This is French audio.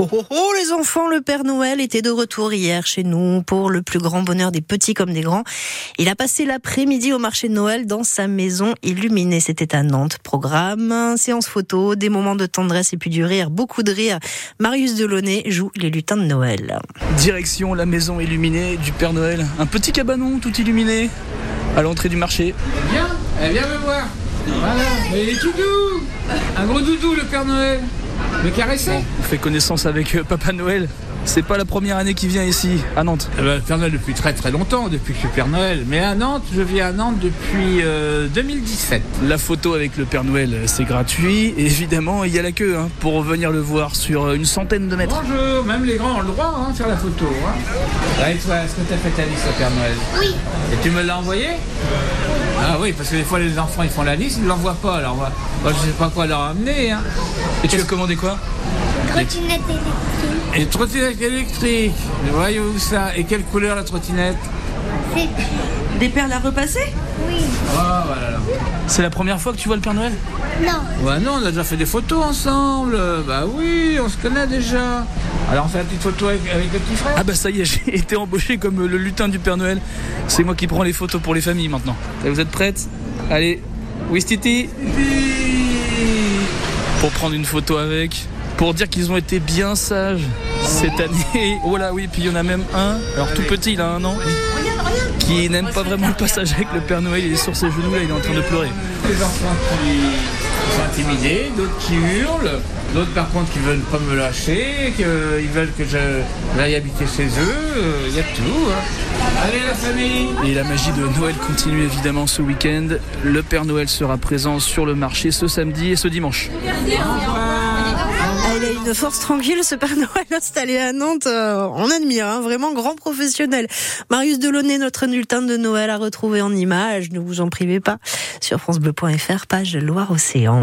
Oh, oh, oh, les enfants, le Père Noël était de retour hier chez nous pour le plus grand bonheur des petits comme des grands. Il a passé l'après-midi au marché de Noël dans sa maison illuminée. C'était à Nantes. Programme, séance photo, des moments de tendresse et puis du rire, beaucoup de rire. Marius Delaunay joue les lutins de Noël. Direction la maison illuminée du Père Noël. Un petit cabanon tout illuminé à l'entrée du marché. Viens, eh, viens me voir. Voilà, mais il est tout doux. Un gros doudou le Père Noël. Me caresser On fait connaissance avec euh, Papa Noël. C'est pas la première année qu'il vient ici, à Nantes. Eh ben, le Père Noël depuis très très longtemps, depuis que je suis Père Noël. Mais à Nantes, je vis à Nantes depuis euh, 2017. La photo avec le Père Noël, euh, c'est gratuit. Et évidemment, il y a la queue hein, pour venir le voir sur euh, une centaine de mètres. Bonjour, même les grands ont le droit hein, de faire la photo. Hein. Et toi, est-ce que tu as fait ta liste au Père Noël? Oui. Et tu me l'as envoyé? Ah oui, parce que des fois les enfants ils font la liste, ils ne l'envoient pas. Alors moi, moi, je sais pas quoi leur amener. Hein. Et tu as commandé quoi Trottinette électrique. Et trottinette électrique. Voyez où ça Et quelle couleur la trottinette C'est Des perles à repasser oui. Oh voilà. C'est la première fois que tu vois le Père Noël Non. Bah non, on a déjà fait des photos ensemble. Bah oui, on se connaît déjà. Alors on fait la petite photo avec, avec le petit frère Ah bah ça y est, j'ai été embauché comme le lutin du Père Noël. C'est moi qui prends les photos pour les familles maintenant. Et vous êtes prêtes? Allez, Wistiti Pour prendre une photo avec, pour dire qu'ils ont été bien sages cette année. Oh là oui, puis il y en a même un, alors tout petit, il a un an, qui n'aime pas vraiment le passage avec le Père Noël, il est sur ses genoux là, il est en train de pleurer. Des enfants qui sont intimidés, d'autres qui hurlent, d'autres par contre qui veulent pas me lâcher, qu'ils veulent que je j'aille habiter chez eux. Il y a tout. hein. Allez la famille Et la magie de Noël continue évidemment ce week-end. Le Père Noël sera présent sur le marché ce samedi et ce dimanche. Ah, il a une force tranquille, ce Père Noël installé à Nantes. Euh, on admire, hein, vraiment grand professionnel. Marius Delaunay, notre nultin de Noël, à retrouver en images. Ne vous en privez pas sur FranceBleu.fr, page Loire-Océan.